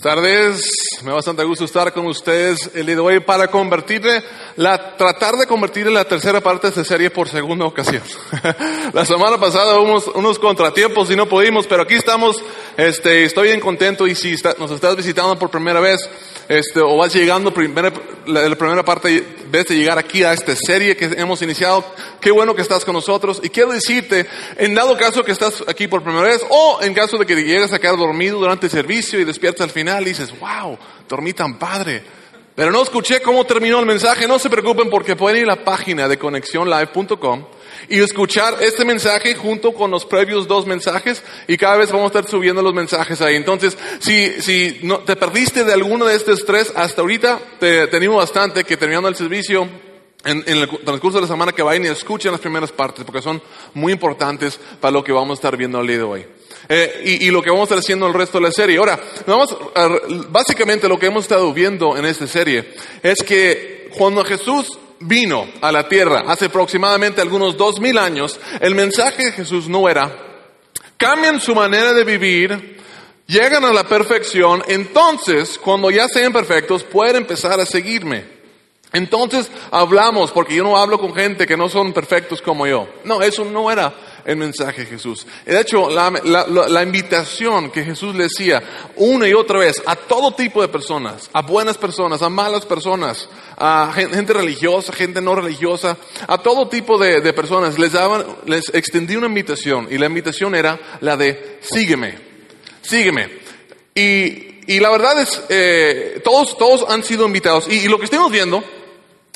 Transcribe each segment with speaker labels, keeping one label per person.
Speaker 1: tardes, me da bastante gusto estar con ustedes el día de hoy para convertirle, la, tratar de convertirle la tercera parte de serie por segunda ocasión. la semana pasada hubo unos, contratiempos y no pudimos, pero aquí estamos, este, estoy bien contento y si nos estás visitando por primera vez, este, o vas llegando primera, la, la, primera parte, vez de llegar aquí a esta serie que hemos iniciado, qué bueno que estás con nosotros y quiero decirte, en dado caso que estás aquí por primera vez o en caso de que llegues a quedar dormido durante el servicio y despiertas al final y dices, wow, dormí tan padre. Pero no escuché cómo terminó el mensaje. No se preocupen porque pueden ir a la página de conexionlive.com y escuchar este mensaje junto con los previos dos mensajes y cada vez vamos a estar subiendo los mensajes ahí. Entonces, si, si no, te perdiste de alguno de estos tres hasta ahorita, te, te animo bastante que terminando el servicio en, en, el transcurso de la semana que vayan y escuchen las primeras partes porque son muy importantes para lo que vamos a estar viendo de hoy. Eh, y, lo que vamos a estar haciendo el resto de la serie. Ahora, vamos básicamente lo que hemos estado viendo en esta serie es que cuando Jesús vino a la tierra hace aproximadamente algunos dos mil años, el mensaje de Jesús no era, cambien su manera de vivir, llegan a la perfección, entonces cuando ya sean perfectos pueden empezar a seguirme. Entonces hablamos, porque yo no hablo con gente que no son perfectos como yo. No, eso no era el mensaje de Jesús. De hecho, la, la, la, invitación que Jesús le decía una y otra vez a todo tipo de personas, a buenas personas, a malas personas, a gente religiosa, gente no religiosa, a todo tipo de, de personas, les daban, les extendí una invitación y la invitación era la de sígueme, sígueme. Y, y la verdad es, eh, todos, todos han sido invitados. Y, y lo que estamos viendo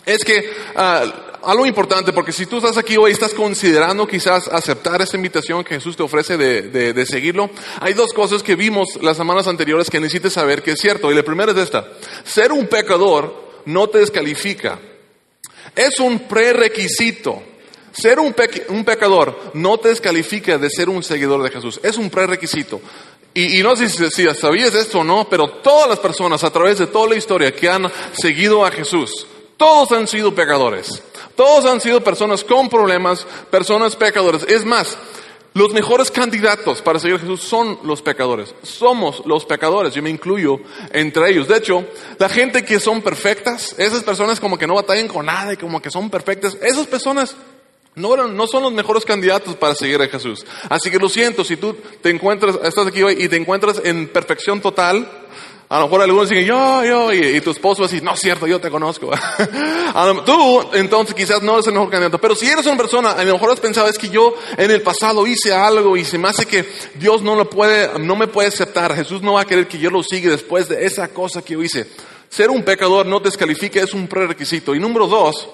Speaker 1: es que uh, algo importante, porque si tú estás aquí hoy estás considerando quizás aceptar esa invitación que Jesús te ofrece de, de, de, seguirlo, hay dos cosas que vimos las semanas anteriores que necesites saber que es cierto. Y la primera es esta. Ser un pecador no te descalifica. Es un prerequisito. Ser un, pe un pecador no te descalifica de ser un seguidor de Jesús. Es un prerequisito. Y, y, no sé si, si sabías esto o no, pero todas las personas a través de toda la historia que han seguido a Jesús, todos han sido pecadores. Todos han sido personas con problemas, personas pecadores. Es más, los mejores candidatos para seguir a Jesús son los pecadores. Somos los pecadores. Yo me incluyo entre ellos. De hecho, la gente que son perfectas, esas personas como que no batallan con nada y como que son perfectas, esas personas no, no son los mejores candidatos para seguir a Jesús. Así que lo siento, si tú te encuentras, estás aquí hoy y te encuentras en perfección total, a lo mejor algunos dicen, yo, yo, y, y, tu esposo va a decir, no es cierto, yo te conozco. Tú, entonces, quizás no eres el mejor candidato. Pero si eres una persona, a lo mejor has pensado, es que yo en el pasado hice algo y se me hace que Dios no lo puede, no me puede aceptar. Jesús no va a querer que yo lo siga después de esa cosa que yo hice. Ser un pecador no descalifica, es un prerequisito. Y número dos,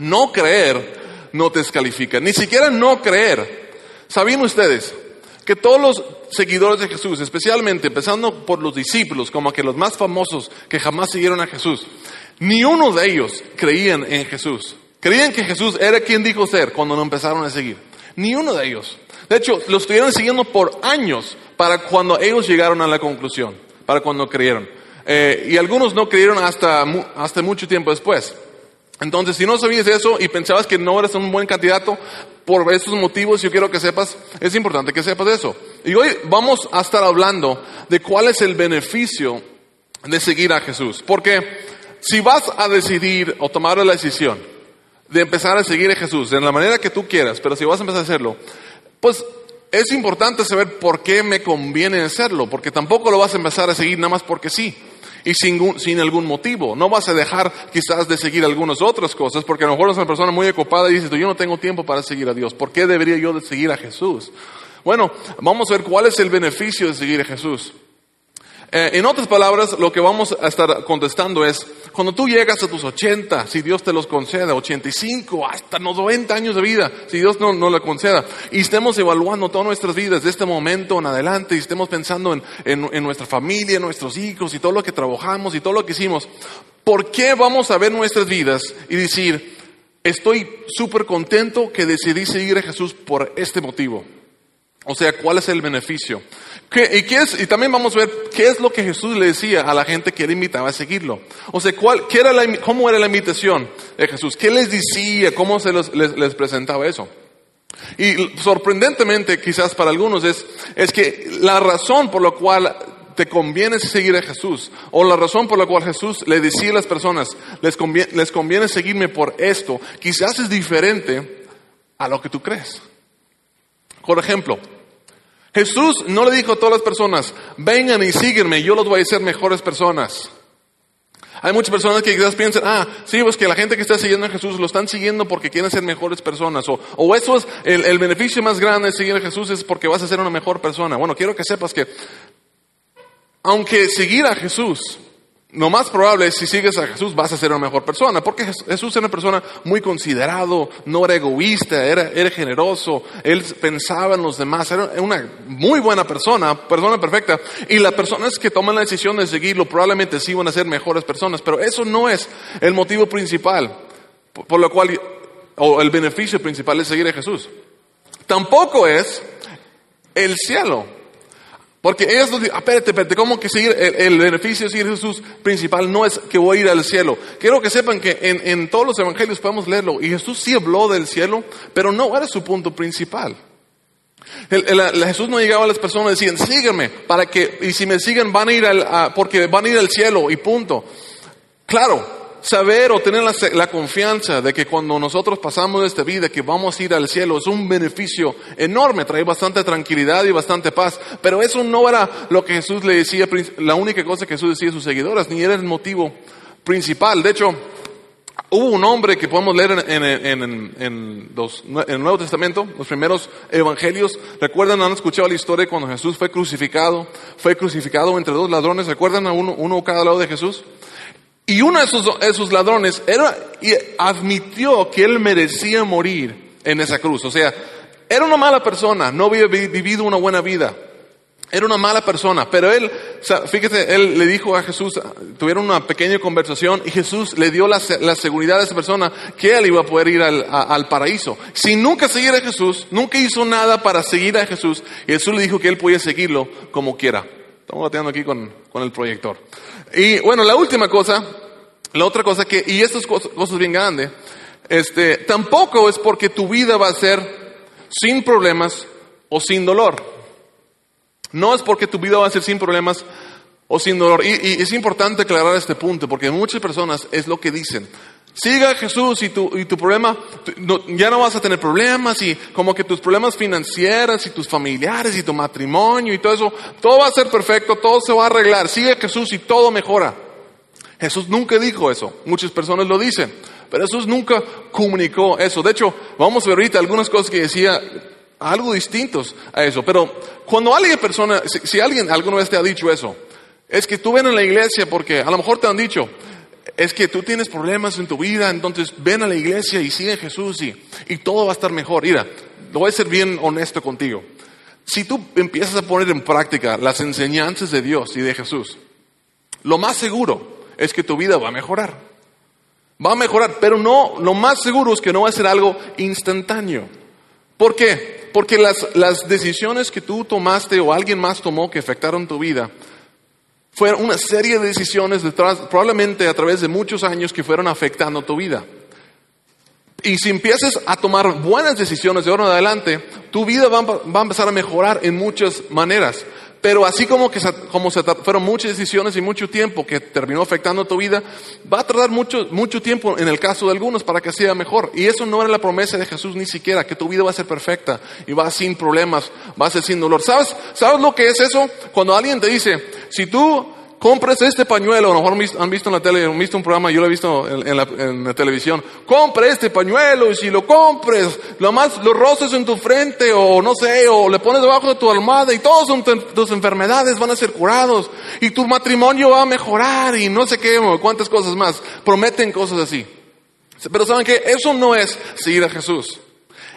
Speaker 1: no creer no descalifica. Ni siquiera no creer. ¿Sabían ustedes? Que todos los seguidores de Jesús, especialmente empezando por los discípulos, como que los más famosos que jamás siguieron a Jesús, ni uno de ellos creían en Jesús. Creían que Jesús era quien dijo ser cuando lo empezaron a seguir. Ni uno de ellos. De hecho, lo estuvieron siguiendo por años para cuando ellos llegaron a la conclusión, para cuando creyeron. Eh, y algunos no creyeron hasta, hasta mucho tiempo después. Entonces, si no sabías eso y pensabas que no eres un buen candidato, por estos motivos yo quiero que sepas, es importante que sepas eso. Y hoy vamos a estar hablando de cuál es el beneficio de seguir a Jesús. Porque si vas a decidir o tomar la decisión de empezar a seguir a Jesús de la manera que tú quieras, pero si vas a empezar a hacerlo, pues es importante saber por qué me conviene hacerlo, porque tampoco lo vas a empezar a seguir nada más porque sí y sin, sin, algún motivo. No vas a dejar quizás de seguir algunas otras cosas, porque a lo mejor eres una persona muy ocupada y dices, yo no tengo tiempo para seguir a Dios. ¿Por qué debería yo de seguir a Jesús? Bueno, vamos a ver cuál es el beneficio de seguir a Jesús. Eh, en otras palabras, lo que vamos a estar contestando es, cuando tú llegas a tus 80, si Dios te los conceda, 85, hasta 90 años de vida, si Dios no, no le conceda, y estemos evaluando todas nuestras vidas de este momento en adelante, y estemos pensando en, en, en nuestra familia, en nuestros hijos, y todo lo que trabajamos, y todo lo que hicimos, ¿por qué vamos a ver nuestras vidas y decir, estoy súper contento que decidí seguir a Jesús por este motivo? O sea, ¿cuál es el beneficio? ¿Qué, y, también vamos a ver qué es lo que Jesús le decía a la gente que le invitaba a seguirlo. O sea, ¿cuál, qué era la, ¿cómo era la invitación de Jesús? ¿Qué les decía? ¿Cómo se les, les, presentaba eso? Y sorprendentemente, quizás para algunos, es, es que la razón por la cual te conviene seguir a Jesús, o la razón por la cual Jesús le decía a las personas, les conviene, les conviene seguirme por esto, quizás es diferente a lo que tú crees. Por ejemplo, Jesús no le dijo a todas las personas, vengan y síguenme, yo los voy a hacer mejores personas. Hay muchas personas que quizás piensan, ah, sí, pues que la gente que está siguiendo a Jesús lo están siguiendo porque quieren ser mejores personas. O, o eso es el, el beneficio más grande de seguir a Jesús es porque vas a ser una mejor persona. Bueno, quiero que sepas que, aunque seguir a Jesús lo más probable es si sigues a Jesús vas a ser una mejor persona, porque Jesús era una persona muy considerado, no era egoísta, era, era generoso, él pensaba en los demás, era una muy buena persona, persona perfecta, y las personas que toman la decisión de seguirlo probablemente sí van a ser mejores personas, pero eso no es el motivo principal por lo cual, o el beneficio principal de seguir a Jesús. Tampoco es el cielo. Porque ellos nos dicen, espérate, espérate, ¿cómo que seguir el, beneficio de seguir Jesús principal no es que voy a ir al cielo? Quiero que sepan que en, en todos los evangelios podemos leerlo y Jesús sí habló del cielo, pero no era su punto principal. Jesús no llegaba a las personas y decían, sígueme, para que, y si me siguen van a ir al, porque van a ir al cielo y punto. Claro, saber o tener la, la, confianza de que cuando nosotros pasamos esta vida, que vamos a ir al cielo, es un beneficio enorme, trae bastante tranquilidad y bastante paz. Pero eso no era lo que Jesús le decía, la única cosa que Jesús decía a sus seguidoras, ni era el motivo principal. De hecho, hubo un hombre que podemos leer en, el Nuevo Testamento, los primeros evangelios. ¿Recuerdan, han escuchado la historia cuando Jesús fue crucificado? Fue crucificado entre dos ladrones. ¿Recuerdan a uno, uno a cada lado de Jesús? Y uno de esos, ladrones era, y admitió que él merecía morir en esa cruz. O sea, era una mala persona, no había vivido una buena vida. Era una mala persona, pero él, fíjese, él le dijo a Jesús, tuvieron una pequeña conversación y Jesús le dio la, seguridad a esa persona que él iba a poder ir al, al paraíso. Si nunca siguiera a Jesús, nunca hizo nada para seguir a Jesús, y Jesús le dijo que él podía seguirlo como quiera. Estamos bateando aquí con, con el proyector. Y bueno, la última cosa, la otra cosa que, y esto es cosas, cosas bien grandes, este, tampoco es porque tu vida va a ser sin problemas o sin dolor. No es porque tu vida va a ser sin problemas o sin dolor. Y, y es importante aclarar este punto, porque muchas personas es lo que dicen. Siga Jesús y tu, y tu problema, ya no vas a tener problemas y como que tus problemas financieros y tus familiares y tu matrimonio y todo eso, todo va a ser perfecto, todo se va a arreglar. Sigue Jesús y todo mejora. Jesús nunca dijo eso. Muchas personas lo dicen, pero Jesús nunca comunicó eso. De hecho, vamos a ver ahorita algunas cosas que decía algo distintos a eso. Pero cuando alguien persona, si, si alguien alguna vez te ha dicho eso, es que tú ven a la iglesia porque a lo mejor te han dicho, es que tú tienes problemas en tu vida, entonces ven a la iglesia y sigue a Jesús y, todo va a estar mejor. Mira, lo voy a ser bien honesto contigo. Si tú empiezas a poner en práctica las enseñanzas de Dios y de Jesús, lo más seguro es que tu vida va a mejorar. Va a mejorar, pero no, lo más seguro es que no va a ser algo instantáneo. ¿Por qué? Porque las decisiones que tú tomaste o alguien más tomó que afectaron tu vida fueron una serie de decisiones detrás, probablemente a través de muchos años que fueron afectando tu vida. Y si empiezas a tomar buenas decisiones de ahora en adelante, tu vida va, va a empezar a mejorar en muchas maneras. Pero así como que se, como se fueron muchas decisiones y mucho tiempo que terminó afectando tu vida, va a tardar mucho, mucho tiempo en el caso de algunos para que sea mejor. Y eso no era la promesa de Jesús ni siquiera, que tu vida va a ser perfecta y va sin problemas, va a ser sin dolor. ¿Sabes, ¿Sabes lo que es eso? Cuando alguien te dice, si tú compres este pañuelo, a lo mejor han visto en la tele, han visto un programa, yo lo he visto en, la, televisión, compre este pañuelo y si lo compres, lo más lo roces en tu frente o no sé, o le pones debajo de tu almohada y todas tus enfermedades van a ser curados y tu matrimonio va a mejorar y no sé qué, cuántas cosas más, prometen cosas así. Pero saben que eso no es seguir a Jesús.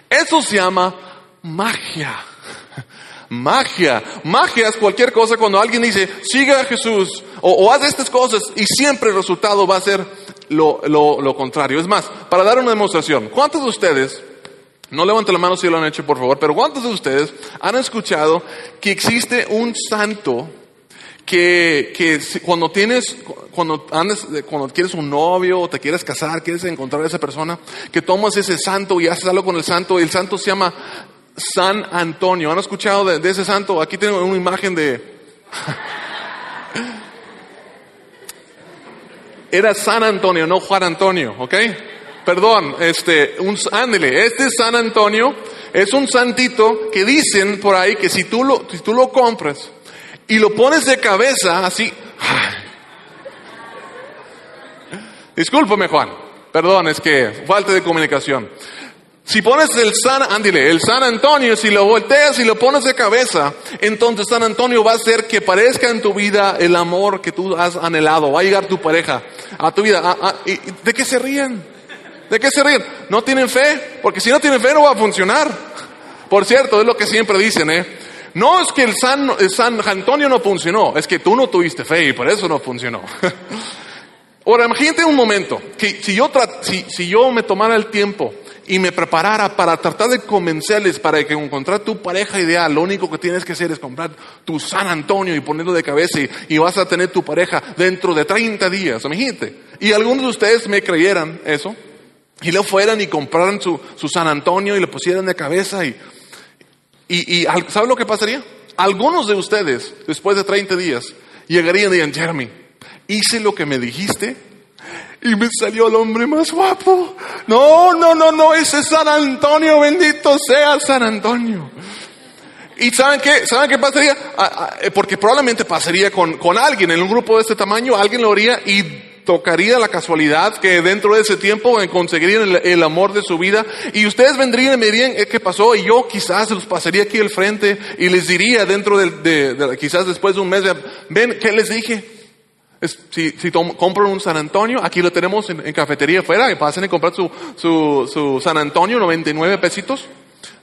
Speaker 1: Eso se llama magia magia. Magia es cualquier cosa cuando alguien dice, siga a Jesús o, haz estas cosas y siempre el resultado va a ser lo, lo, lo, contrario. Es más, para dar una demostración, ¿cuántos de ustedes, no levanten la mano si lo han hecho por favor, pero cuántos de ustedes han escuchado que existe un santo que, que cuando tienes, cuando andes, cuando quieres un novio o te quieres casar, quieres encontrar a esa persona, que tomas ese santo y haces algo con el santo el santo se llama San Antonio. ¿Han escuchado de, ese santo? Aquí tengo una imagen de... Era San Antonio, no Juan Antonio, ¿ok? Perdón, este, ándele, este es San Antonio es un santito que dicen por ahí que si tú lo, si tú lo compras y lo pones de cabeza así, Discúlpame, Juan. Perdón, es que falta de comunicación. Si pones el San, ándile, el San Antonio, si lo volteas y lo pones de cabeza, entonces San Antonio va a hacer que parezca en tu vida el amor que tú has anhelado. Va a llegar tu pareja a tu vida. Ah, ah, ¿De qué se ríen? ¿De qué se ríen? ¿No tienen fe? Porque si no tienen fe no va a funcionar. Por cierto, es lo que siempre dicen, ¿eh? No es que el San, San Antonio no funcionó, es que tú no tuviste fe y por eso no funcionó. Ahora, imagínate un momento, que si yo, si, si yo me tomara el tiempo y me preparara para tratar de convencerles para que encontrar tu pareja ideal, lo único que tienes que hacer es comprar tu San Antonio y ponerlo de cabeza y, vas a tener tu pareja dentro de 30 días, imagínate. Y algunos de ustedes me creyeran eso y luego fueran y compraran su, su San Antonio y le pusieran de cabeza y, y, y ¿sabe lo que pasaría? Algunos de ustedes, después de 30 días, llegarían y dirían, Jeremy, hice lo que me dijiste y me salió el hombre más guapo. No, no, no, no, ese es San Antonio, bendito sea San Antonio. ¿Y saben qué? ¿Saben qué pasaría? Ah, ah, eh, porque probablemente pasaría con, con alguien en un grupo de este tamaño, alguien lo haría y tocaría la casualidad que dentro de ese tiempo conseguirían el, amor de su vida y ustedes vendrían y me dirían eh, qué pasó y yo quizás los pasaría aquí al frente y les diría dentro de quizás después de un mes, ven, ¿qué les dije? Si, si compran un San Antonio, aquí lo tenemos en, cafetería afuera, y pasen a comprar su, su, su, San Antonio, 99 pesitos.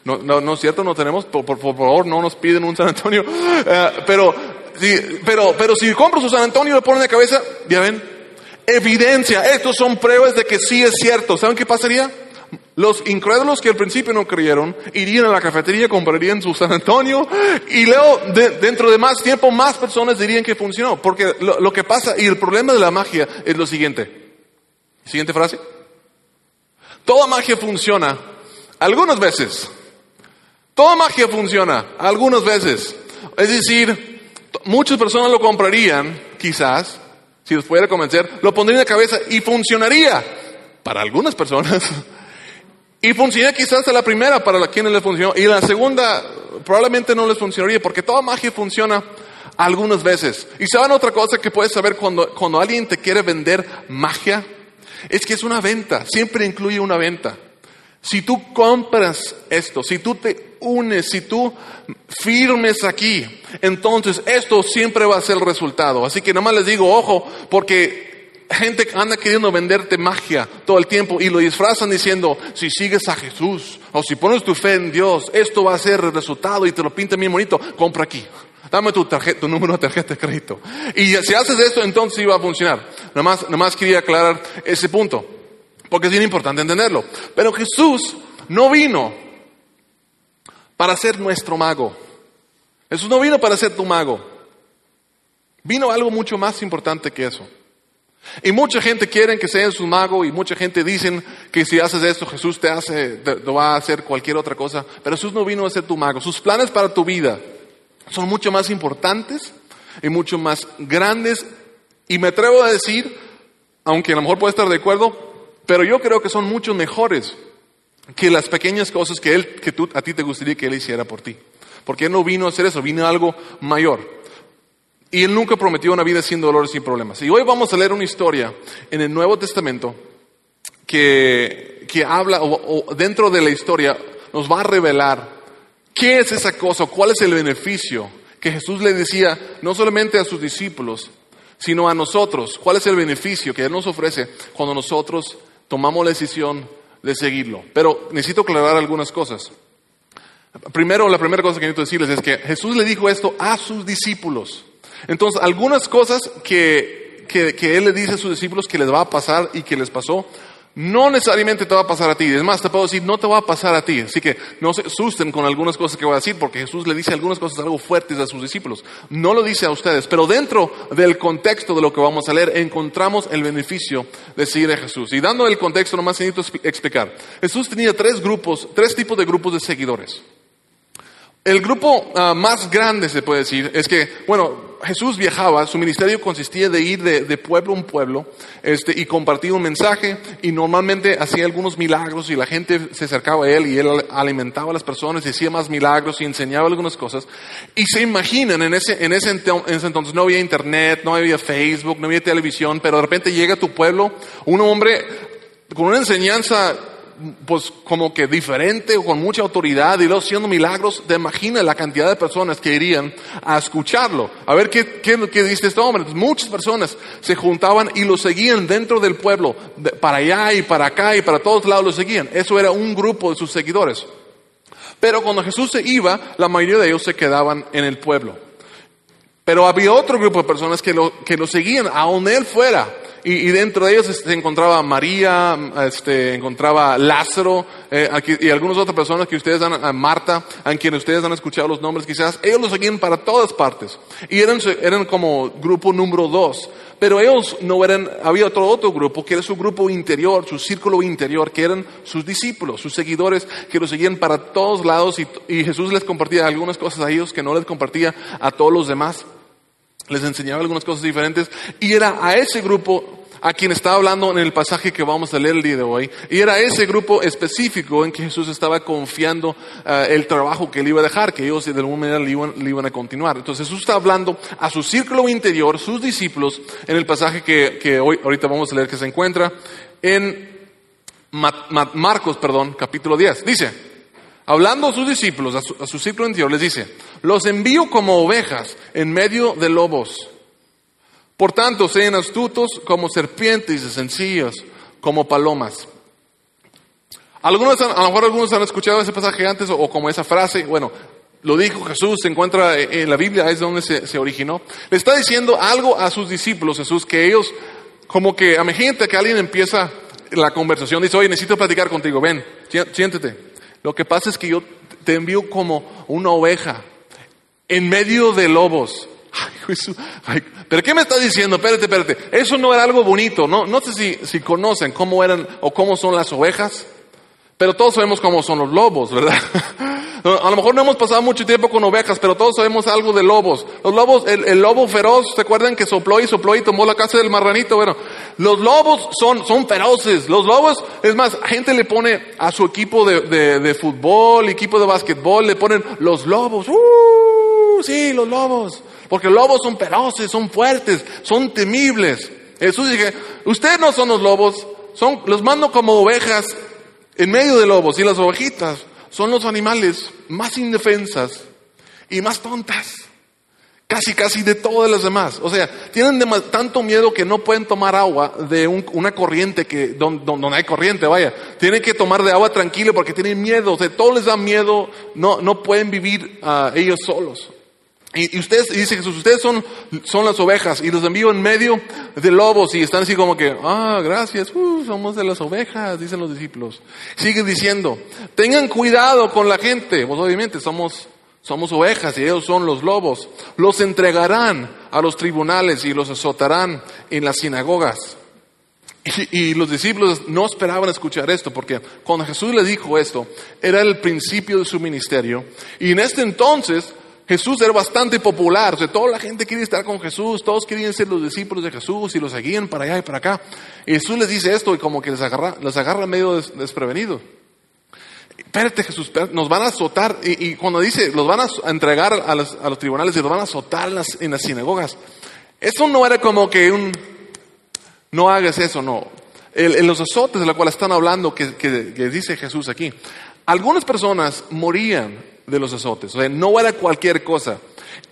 Speaker 1: No, no, no es cierto, no tenemos, por, por, favor, no nos piden un San Antonio. Eh, pero, si, pero, pero si compran su San Antonio y lo ponen de cabeza, ya ven, evidencia, estos son pruebas de que sí es cierto. ¿Saben qué pasaría? Los incrédulos que al principio no creyeron irían a la cafetería, comprarían su San Antonio y luego dentro de más tiempo más personas dirían que funcionó. Porque lo, que pasa y el problema de la magia es lo siguiente. Siguiente frase. Toda magia funciona algunas veces. Toda magia funciona algunas veces. Es decir, muchas personas lo comprarían, quizás, si los pudiera convencer, lo pondrían en la cabeza y funcionaría para algunas personas. Y funciona quizás a la primera para la quienes les funcionó. Y la segunda probablemente no les funcionaría porque toda magia funciona algunas veces. Y saben otra cosa que puedes saber cuando, cuando alguien te quiere vender magia? Es que es una venta, siempre incluye una venta. Si tú compras esto, si tú te unes, si tú firmes aquí, entonces esto siempre va a ser el resultado. Así que nada más les digo, ojo, porque gente anda queriendo venderte magia todo el tiempo y lo disfrazan diciendo, si sigues a Jesús o si pones tu fe en Dios, esto va a ser el resultado y te lo pinta bien bonito, compra aquí. Dame tu, tarjeta, tu número de tarjeta de crédito. Y si haces esto, entonces iba a funcionar. Nada más, nada más quería aclarar ese punto, porque es bien importante entenderlo. Pero Jesús no vino para ser nuestro mago. Jesús no vino para ser tu mago. Vino algo mucho más importante que eso. Y mucha gente quiere que seas su mago y mucha gente dicen que si haces esto Jesús te hace, te, va a hacer cualquier otra cosa. Pero Jesús no vino a ser tu mago. Sus planes para tu vida son mucho más importantes y mucho más grandes. Y me atrevo a decir, aunque a lo mejor puede estar de acuerdo, pero yo creo que son mucho mejores que las pequeñas cosas que él, que tú, a ti te gustaría que él hiciera por ti. Porque él no vino a hacer eso, vino algo mayor. Y Él nunca prometió una vida sin dolores y problemas. Y hoy vamos a leer una historia en el Nuevo Testamento que, que habla, o, dentro de la historia nos va a revelar qué es esa cosa, cuál es el beneficio que Jesús le decía no solamente a sus discípulos, sino a nosotros. ¿Cuál es el beneficio que Él nos ofrece cuando nosotros tomamos la decisión de seguirlo? Pero necesito aclarar algunas cosas. Primero, la primera cosa que necesito decirles es que Jesús le dijo esto a sus discípulos. Entonces, algunas cosas que, que, Él le dice a sus discípulos que les va a pasar y que les pasó, no necesariamente te va a pasar a ti. Es más, te puedo decir, no te va a pasar a ti. Así que no se asusten con algunas cosas que voy a decir, porque Jesús le dice algunas cosas algo fuertes a sus discípulos. No lo dice a ustedes, pero dentro del contexto de lo que vamos a leer, encontramos el beneficio de seguir a Jesús. Y dando el contexto, nomás necesito explicar. Jesús tenía tres grupos, tres tipos de grupos de seguidores. El grupo ah, más grande, se puede decir, es que, bueno, Jesús viajaba, su ministerio consistía de ir de, pueblo un pueblo este, y compartir un mensaje y normalmente hacía algunos milagros y la gente se acercaba a él y él alimentaba a las personas y hacía más milagros y enseñaba algunas cosas. Y se imaginan, en ese, en ese, entonces no había internet, no había Facebook, no había televisión, pero de repente llega a tu pueblo un hombre con una enseñanza pues como que diferente o con mucha autoridad y luego haciendo milagros, te imaginas la cantidad de personas que irían a escucharlo, a ver qué, qué, qué dice este hombre. muchas personas se juntaban y lo seguían dentro del pueblo, para allá y para acá y para todos lados lo seguían. Eso era un grupo de sus seguidores. Pero cuando Jesús se iba, la mayoría de ellos se quedaban en el pueblo. Pero había otro grupo de personas que lo, que lo seguían a donde él fuera. Y, dentro de ellos se encontraba María, este, encontraba Lázaro, eh, y algunas otras personas que ustedes han, a Marta, a quienes ustedes han escuchado los nombres quizás, ellos lo seguían para todas partes. Y eran, eran como grupo número dos. Pero ellos no eran, había otro, otro grupo que era su grupo interior, su círculo interior, que eran sus discípulos, sus seguidores, que lo seguían para todos lados y Jesús les compartía algunas cosas a ellos que no les compartía a todos los demás les enseñaba algunas cosas diferentes y era a ese grupo a quien estaba hablando en el pasaje que vamos a leer el día de hoy. Y era ese grupo específico en que Jesús estaba confiando eh, el trabajo que él iba a dejar, que ellos de alguna manera le iban, iban, a continuar. Entonces Jesús está hablando a su círculo interior, sus discípulos, en el pasaje que, que hoy, ahorita vamos a leer que se encuentra en Marcos, perdón, capítulo 10. Dice, hablando a sus discípulos, a su, a su círculo interior, les dice, los envío como ovejas en medio de lobos. Por tanto, sean astutos como serpientes y sencillos como palomas. Algunos, a lo mejor algunos han escuchado ese pasaje antes o, como esa frase. Bueno, lo dijo Jesús, se encuentra en la Biblia, es donde se, se, originó. Le está diciendo algo a sus discípulos, Jesús, que ellos, como que, imagínate que alguien empieza la conversación, dice, oye, necesito platicar contigo, ven, siéntete. Lo que pasa es que yo te envío como una oveja en medio de lobos. ¿Pero qué me está diciendo? Espérate, espérate. Eso no era algo bonito. No, no sé si, si conocen cómo eran o cómo son las ovejas. Pero todos sabemos cómo son los lobos, ¿verdad? A lo mejor no hemos pasado mucho tiempo con ovejas, pero todos sabemos algo de lobos. Los lobos, el, lobo feroz, ¿se acuerdan que sopló y sopló y tomó la casa del marranito? Bueno, los lobos son, son feroces. Los lobos, es más, gente le pone a su equipo de, de, de fútbol, equipo de básquetbol, le ponen los lobos. ¡Uh! Sí, los lobos. Porque los lobos son feroces, son fuertes, son temibles. Jesús dice, ustedes no son los lobos, son, los mando como ovejas en medio de lobos. Y las ovejitas son los animales más indefensas y más tontas. Casi, casi de todas las demás. O sea, tienen tanto miedo que no pueden tomar agua de una corriente que, donde, hay corriente, vaya. Tienen que tomar de agua tranquilo porque tienen miedo. O sea, todo les da miedo. No, no pueden vivir uh, ellos solos. Y, ustedes, dice Jesús, ustedes son, son las ovejas y los envío en medio de lobos y están así como que, ah, gracias, uh, somos de las ovejas, dicen los discípulos. Sigue diciendo, tengan cuidado con la gente, pues obviamente somos, somos ovejas y ellos son los lobos. Los entregarán a los tribunales y los azotarán en las sinagogas. Y, y, los discípulos no esperaban escuchar esto, porque cuando Jesús les dijo esto, era el principio de su ministerio. Y en este entonces, Jesús era bastante popular, o sea, toda la gente quería estar con Jesús, todos querían ser los discípulos de Jesús y los seguían para allá y para acá. Y Jesús les dice esto y como que les agarra, les agarra medio desprevenidos. Espérate Jesús, nos van a azotar, y, cuando dice, los van a entregar a los, tribunales y los van a azotar en las, sinagogas, eso no era como que un, no hagas eso, no. En los azotes de los cuales están hablando, que dice Jesús aquí, algunas personas morían de los azotes. O sea, no era cualquier cosa.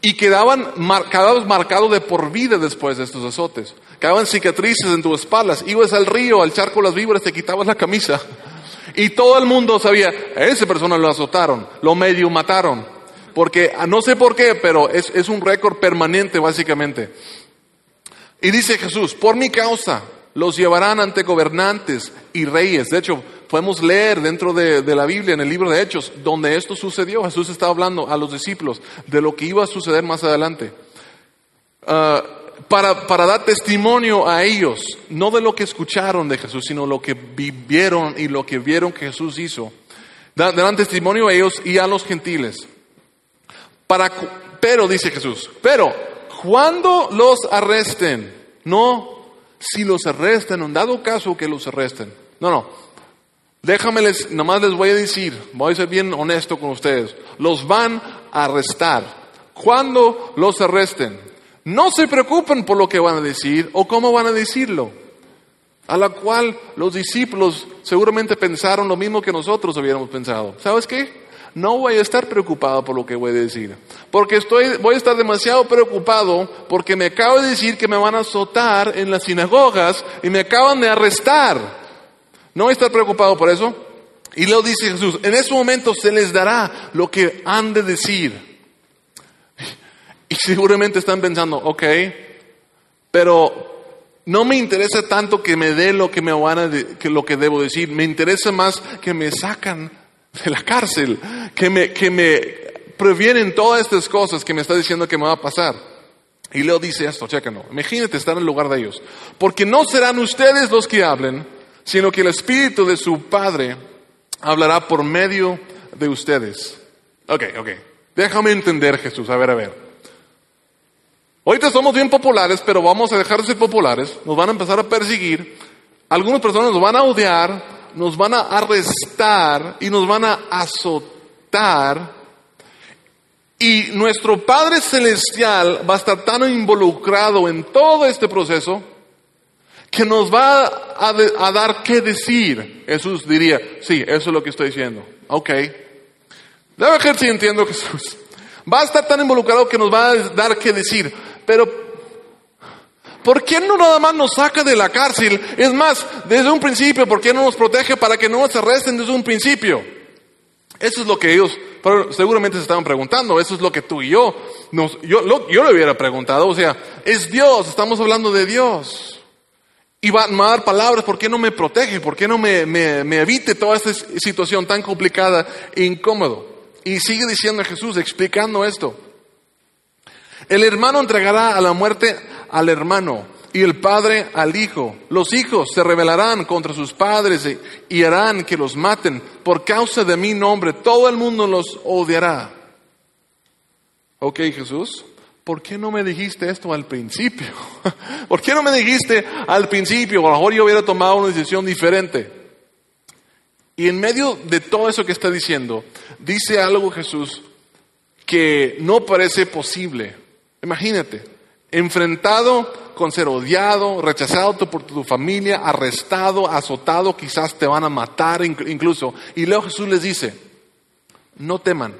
Speaker 1: Y quedaban, marcados de por vida después de estos azotes. Quedaban cicatrices en tus espaldas. Ibas al río, al charco las víboras, te quitabas la camisa. Y todo el mundo sabía, a esa persona lo azotaron, lo medio mataron. Porque, ah, no sé por qué, pero es, es un récord permanente básicamente. Y dice Jesús, por mi causa los llevarán ante gobernantes y reyes. De hecho, podemos leer dentro de, la Biblia, en el libro de Hechos, donde esto sucedió. Jesús estaba hablando a los discípulos de lo que iba a suceder más adelante. Ah, para, para, dar testimonio a ellos, no de lo que escucharon de Jesús, sino lo que vivieron y lo que vieron que Jesús hizo. Dan, testimonio a ellos y a los gentiles. Para, pero, dice Jesús, pero cuando los arresten, no si los arrestan, en dado caso que los arresten. No, no. Déjame les, nomás les voy a decir, voy a ser bien honesto con ustedes. Los van a arrestar. Cuando los arresten, no se preocupen por lo que van a decir o cómo van a decirlo. A la cual los discípulos seguramente pensaron lo mismo que nosotros hubiéramos pensado. ¿Sabes qué? no voy a estar preocupado por lo que voy a decir. Porque estoy, voy a estar demasiado preocupado porque me acabo de decir que me van a azotar en las sinagogas y me acaban de arrestar. No estar preocupado por eso. Y luego dice Jesús, en ese momento se les dará lo que han de decir. Y seguramente están pensando, ok, pero no me interesa tanto que me dé lo que me van a que lo que debo decir, me interesa más que me sacan de la cárcel, que me, que me previenen todas estas cosas que me está diciendo que me va a pasar. Y Leo dice esto, chéquenlo, imagínate estar en el lugar de ellos. Porque no serán ustedes los que hablen, sino que el Espíritu de su Padre hablará por medio de ustedes. Ok, ok. Déjame entender, Jesús. A ver, a ver. Ahorita somos bien populares, pero vamos a dejar de ser populares. Nos van a empezar a perseguir. Algunas personas nos van a odiar nos van a arrestar y nos van a azotar. Y nuestro Padre Celestial va a estar tan involucrado en todo este proceso que nos va a, dar qué decir. Jesús diría, sí, eso es lo que estoy diciendo. Ok. Debe ver si entiendo Jesús. Va a estar tan involucrado que nos va a dar qué decir. Pero ¿Por qué no nada más nos saca de la cárcel? Es más, desde un principio, ¿por qué no nos protege para que no nos arresten desde un principio? Eso es lo que ellos seguramente se estaban preguntando. Eso es lo que tú y yo, nos, yo, yo le hubiera preguntado. O sea, es Dios, estamos hablando de Dios. Y va, a dar palabras, ¿por qué no me protege? ¿Por qué no me, me, evite toda esta situación tan complicada e incómodo? Y sigue diciendo Jesús, explicando esto. El hermano entregará a la muerte al hermano y el padre al hijo. Los hijos se rebelarán contra sus padres y harán que los maten. Por causa de mi nombre, todo el mundo los odiará. Ok, Jesús, ¿por qué no me dijiste esto al principio? ¿Por qué no me dijiste al principio? A lo mejor yo hubiera tomado una decisión diferente. Y en medio de todo eso que está diciendo, dice algo Jesús que no parece posible. Imagínate, enfrentado con ser odiado, rechazado por tu familia, arrestado, azotado, quizás te van a matar incluso. Y luego Jesús les dice, no teman,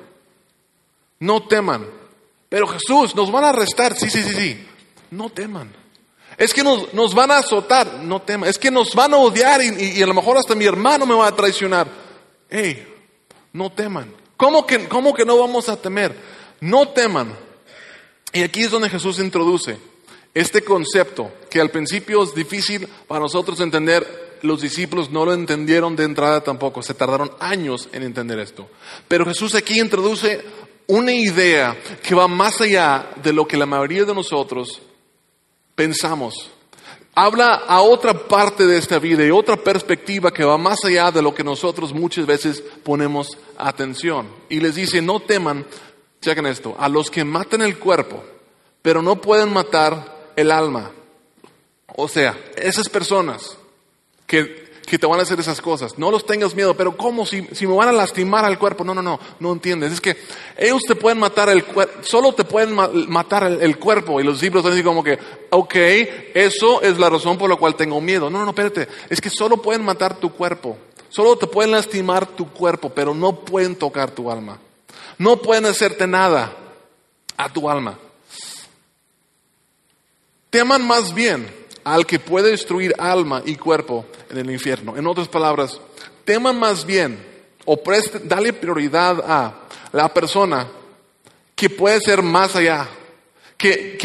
Speaker 1: no teman. Pero Jesús, nos van a arrestar, sí, sí, sí, sí, no teman. Es que nos, nos van a azotar, no teman. Es que nos van a odiar y, a lo mejor hasta mi hermano me va a traicionar. Hey, no teman. ¿Cómo que, ¿Cómo que no vamos a temer? No teman. Y aquí es donde Jesús introduce este concepto que al principio es difícil para nosotros entender. Los discípulos no lo entendieron de entrada tampoco, se tardaron años en entender esto. Pero Jesús aquí introduce una idea que va más allá de lo que la mayoría de nosotros pensamos. Habla a otra parte de esta vida y otra perspectiva que va más allá de lo que nosotros muchas veces ponemos atención. Y les dice, no teman chequen esto, a los que matan el cuerpo, pero no pueden matar el alma. O sea, esas personas que, que te van a hacer esas cosas, no los tengas miedo, pero ¿cómo? Si, si me van a lastimar al cuerpo, no, no, no, no entiendes. Es que ellos te pueden matar el cuerpo, solo te pueden matar el, cuerpo. Y los discípulos están como que, ok, eso es la razón por la cual tengo miedo. No, no, no, espérate, es que solo pueden matar tu cuerpo. Solo te pueden lastimar tu cuerpo, pero no pueden tocar tu alma. No pueden hacerte nada a tu alma. Teman más bien al que puede destruir alma y cuerpo en el infierno. En otras palabras, teman más bien o dale prioridad a la persona que puede ser más allá, que,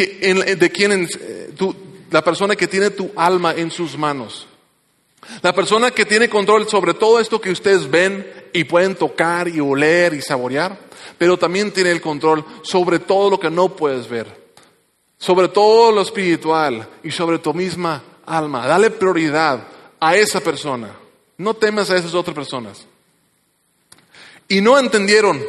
Speaker 1: de quien eh, la persona que tiene tu alma en sus manos. La persona que tiene control sobre todo esto que ustedes ven y pueden tocar y oler y saborear, pero también tiene el control sobre todo lo que no puedes ver, sobre todo lo espiritual y sobre tu misma alma. Dale prioridad a esa persona. No temas a esas otras personas. Y no entendieron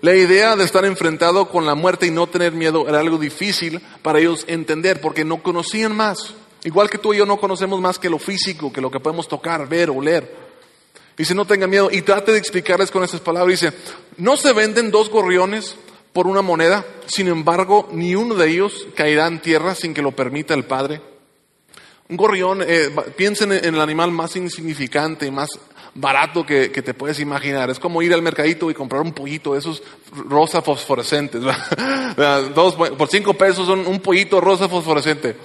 Speaker 1: La idea de estar enfrentado con la muerte y no tener miedo era algo difícil para ellos entender porque no conocían más. Igual que tú y yo no conocemos más que lo físico, que lo que podemos tocar, ver, oler. Dice, no tengan miedo. Y trate de explicarles con esas palabras. Dice, no se venden dos gorriones por una moneda, sin embargo, ni uno de ellos caerá en tierra sin que lo permita el Padre. Un gorrión, eh, piensen en el animal más insignificante y más barato que, te puedes imaginar. Es como ir al mercadito y comprar un pollito de esos rosa fosforescentes. Dos, por cinco pesos son un pollito rosa fosforescente.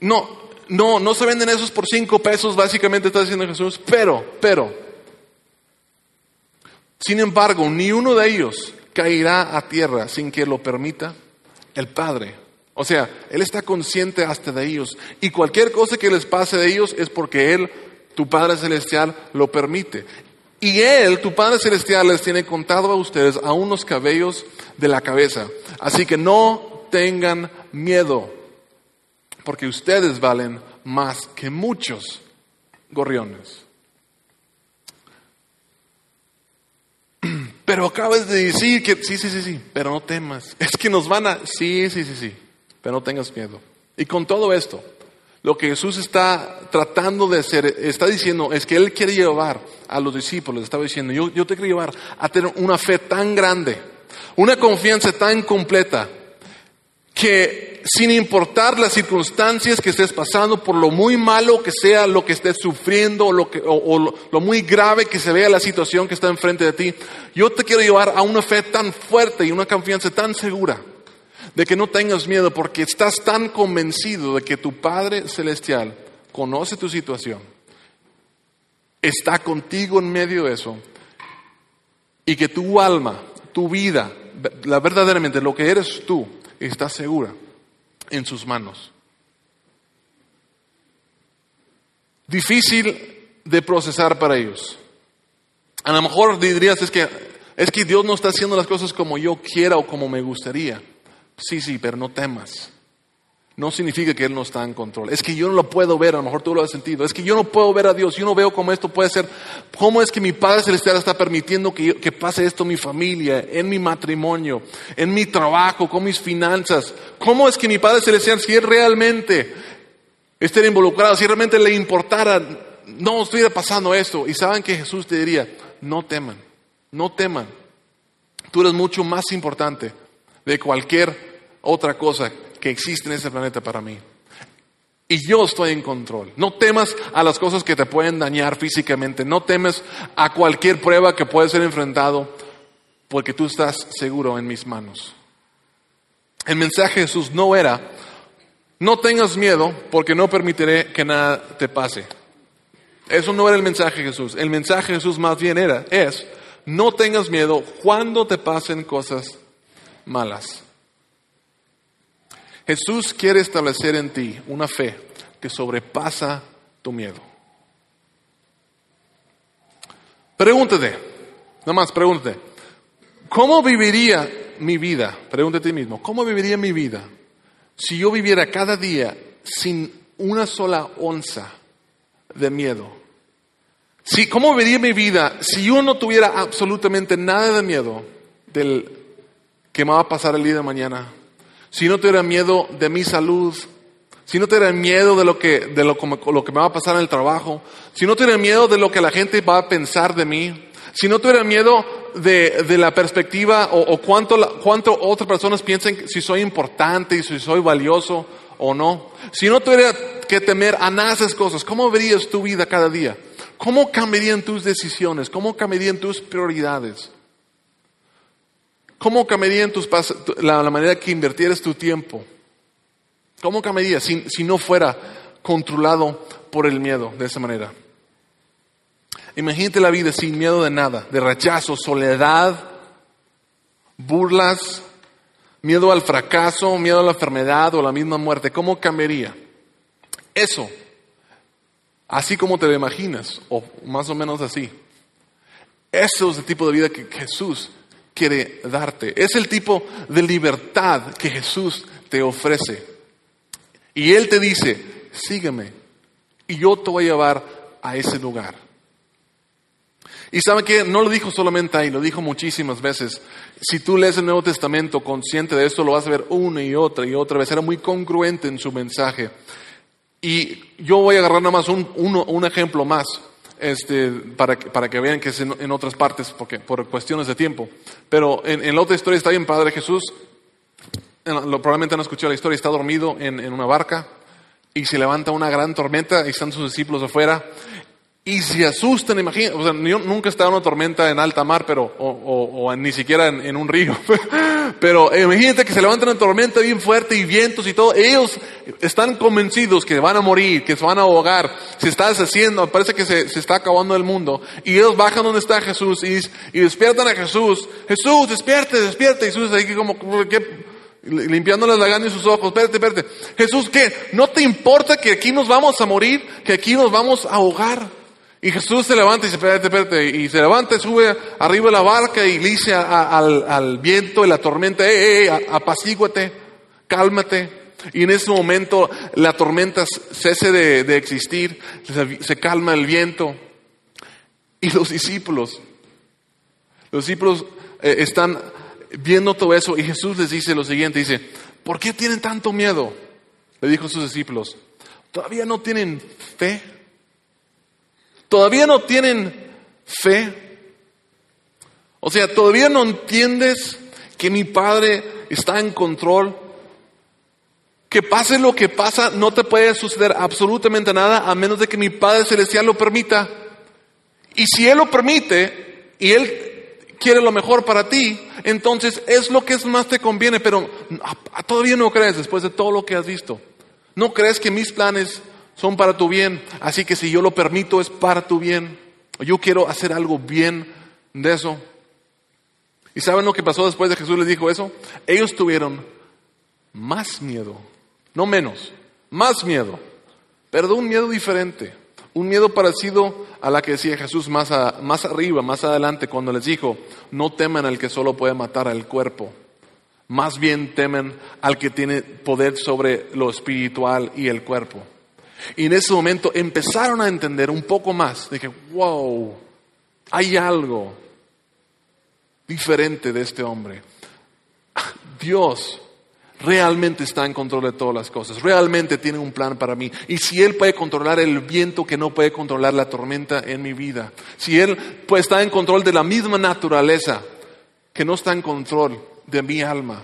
Speaker 1: No, no, no se venden esos por cinco pesos, básicamente está diciendo Jesús, pero, pero, sin embargo, ni uno de ellos caerá a tierra sin que lo permita el Padre. O sea, Él está consciente hasta de ellos. Y cualquier cosa que les pase de ellos es porque Él, tu Padre Celestial, lo permite. Y Él, tu Padre Celestial, les tiene contado a ustedes a unos cabellos de la cabeza. Así que no tengan miedo, porque ustedes valen más que muchos gorriones. Pero acabas de decir que sí, sí, sí, sí, pero no temas. Es que nos van a... Sí, sí, sí, sí, pero no tengas miedo. Y con todo esto, lo que Jesús está tratando de hacer, está diciendo, es que Él quiere llevar a los discípulos, estaba diciendo, yo, yo te quiero llevar a tener una fe tan grande, una confianza tan completa, que sin importar las circunstancias que estés pasando, por lo muy malo que sea lo que estés sufriendo o lo, lo, muy grave que se vea la situación que está enfrente de ti, yo te quiero llevar a una fe tan fuerte y una confianza tan segura de que no tengas miedo porque estás tan convencido de que tu Padre Celestial conoce tu situación, está contigo en medio de eso y que tu alma, tu vida, la verdaderamente lo que eres tú, está segura en sus manos. Difícil de procesar para ellos. A lo mejor dirías es que es que Dios no está haciendo las cosas como yo quiera o como me gustaría. Sí, sí, pero no temas no significa que Él no está en control. Es que yo no lo puedo ver, a lo mejor tú lo has sentido. Es que yo no puedo ver a Dios, yo no veo cómo esto puede ser. ¿Cómo es que mi Padre Celestial está permitiendo que, que pase esto en mi familia, en mi matrimonio, en mi trabajo, con mis finanzas? ¿Cómo es que mi Padre Celestial, si Él realmente esté involucrado, si realmente le importara, no estuviera pasando esto? Y saben que Jesús te diría, no teman, no teman. Tú eres mucho más importante de cualquier otra cosa que existe en este planeta para mí. Y yo estoy en control. No temas a las cosas que te pueden dañar físicamente. No temes a cualquier prueba que puede ser enfrentado porque tú estás seguro en mis manos. El mensaje de Jesús no era, no tengas miedo porque no permitiré que nada te pase. Eso no era el mensaje de Jesús. El mensaje de Jesús más bien era, es, no tengas miedo cuando te pasen cosas malas. Jesús quiere establecer en ti una fe que sobrepasa tu miedo. Pregúntate, nada más pregúntate, ¿cómo viviría mi vida? Pregúntate a ti mismo, ¿cómo viviría mi vida si yo viviera cada día sin una sola onza de miedo? Si, ¿Cómo viviría mi vida si yo no tuviera absolutamente nada de miedo del que me va a pasar el día de mañana? Si no tuviera miedo de mi salud, si no tuviera miedo de lo que, de lo, lo que me va a pasar en el trabajo, si no tuviera miedo de lo que la gente va a pensar de mí, si no tuviera miedo de, de la perspectiva o, o cuánto, cuánto otras personas piensen si soy importante y si soy valioso o no, si no tuviera que temer a nada cosas, ¿cómo verías tu vida cada día? ¿Cómo cambiarían tus decisiones? ¿Cómo cambiarían tus prioridades? ¿Cómo cambiaría tus la, la, manera que invirtieras tu tiempo? ¿Cómo cambiaría si, si no fuera controlado por el miedo de esa manera? Imagínate la vida sin miedo de nada, de rechazo, soledad, burlas, miedo al fracaso, miedo a la enfermedad o la misma muerte. ¿Cómo cambiaría? Eso, así como te lo imaginas, o más o menos así. Eso es el tipo de vida que Jesús quiere darte. Es el tipo de libertad que Jesús te ofrece. Y Él te dice, sígueme y yo te voy a llevar a ese lugar. Y sabe que no lo dijo solamente ahí, lo dijo muchísimas veces. Si tú lees el Nuevo Testamento consciente de esto, lo vas a ver una y otra y otra vez. Era muy congruente en su mensaje. Y yo voy a agarrar nada más un, un ejemplo más este, para, que, para que vean que es en, otras partes, porque, por cuestiones de tiempo. Pero en, en la otra historia está bien Padre Jesús. Lo, probablemente han escuchado la historia, está dormido en, en una barca y se levanta una gran tormenta y están sus discípulos afuera y se asustan, imagínate, o sea, yo nunca he en una tormenta en alta mar, pero, o, o, ni siquiera en, un río. pero imagínate que se levanta una tormenta bien fuerte y vientos y todo. Ellos están convencidos que van a morir, que se van a ahogar, se está deshaciendo, parece que se, se está acabando el mundo. Y ellos bajan donde está Jesús y, y despiertan a Jesús. Jesús, despierte, despierte. Y Jesús ahí como, ¿qué? limpiándole la gana y sus ojos. Espérate, espérate. Jesús, ¿qué? ¿No te importa que aquí nos vamos a morir? ¿Que aquí nos vamos a ahogar? Y Jesús se levanta y dice, espérate, espérate, y se levanta y sube arriba de la barca y le dice al, viento y la tormenta, eh, eh, apacíguate, cálmate. Y en ese momento la tormenta cese de, existir, se, calma el viento. Y los discípulos, los discípulos eh, están viendo todo eso y Jesús les dice lo siguiente, dice, ¿por qué tienen tanto miedo? Le dijo a sus discípulos, ¿todavía no tienen fe? ¿Todavía no tienen fe? O sea, ¿todavía no entiendes que mi Padre está en control? Que pase lo que pasa, no te puede suceder absolutamente nada a menos de que mi Padre Celestial lo permita. Y si Él lo permite y Él quiere lo mejor para ti, entonces es lo que más te conviene, pero todavía no crees después de todo lo que has visto. No crees que mis planes son para tu bien. Así que si yo lo permito es para tu bien. Yo quiero hacer algo bien de eso. ¿Y saben lo que pasó después de Jesús les dijo eso? Ellos tuvieron más miedo, no menos, más miedo, pero de un miedo diferente, un miedo parecido a la que decía Jesús más, más arriba, más adelante, cuando les dijo, no teman al que solo puede matar al cuerpo, más bien temen al que tiene poder sobre lo espiritual y el cuerpo. Y en ese momento empezaron a entender un poco más. Dije, wow, hay algo diferente de este hombre. Dios realmente está en control de todas las cosas, realmente tiene un plan para mí. Y si Él puede controlar el viento que no puede controlar la tormenta en mi vida, si Él estar en control de la misma naturaleza que no está en control de mi alma,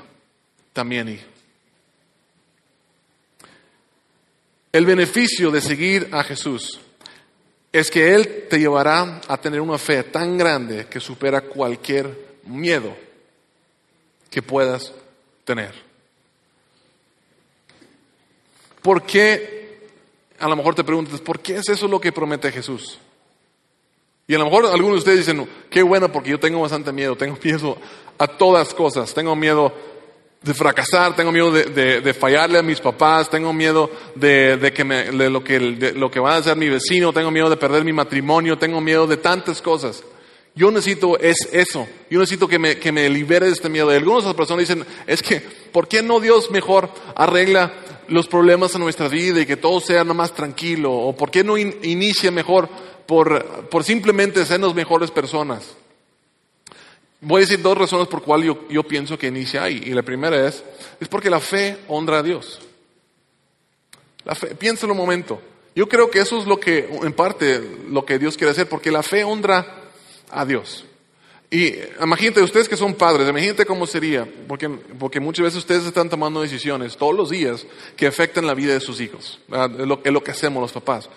Speaker 1: también El beneficio de seguir a Jesús es que Él te llevará a tener una fe tan grande que supera cualquier miedo que puedas tener. ¿Por qué? A lo mejor te preguntas, ¿por qué es eso lo que promete Jesús? Y a lo mejor algunos de ustedes dicen, qué bueno porque yo tengo bastante miedo, tengo miedo a todas cosas, tengo miedo de fracasar, tengo miedo de, fallarle a mis papás, tengo miedo de, que me, de lo, que, lo que va a hacer mi vecino, tengo miedo de perder mi matrimonio, tengo miedo de tantas cosas. Yo necesito es eso, yo necesito que me, que me libere de este miedo. Y algunas personas dicen, es que, ¿por qué no Dios mejor arregla los problemas en nuestra vida y que todo sea más tranquilo? ¿O por qué no inicia mejor por, por simplemente sernos mejores personas? Voy a decir dos razones por cuál yo, yo pienso que inicia ahí. Y la primera es, es porque la fe honra a Dios. La fe, piénsalo un momento. Yo creo que eso es lo que, en parte, lo que Dios quiere hacer, porque la fe honra a Dios. Y imagínate, ustedes que son padres, imagínate cómo sería, porque, porque muchas veces ustedes están tomando decisiones todos los días que afectan la vida de sus hijos. Es lo, es lo que hacemos los papás.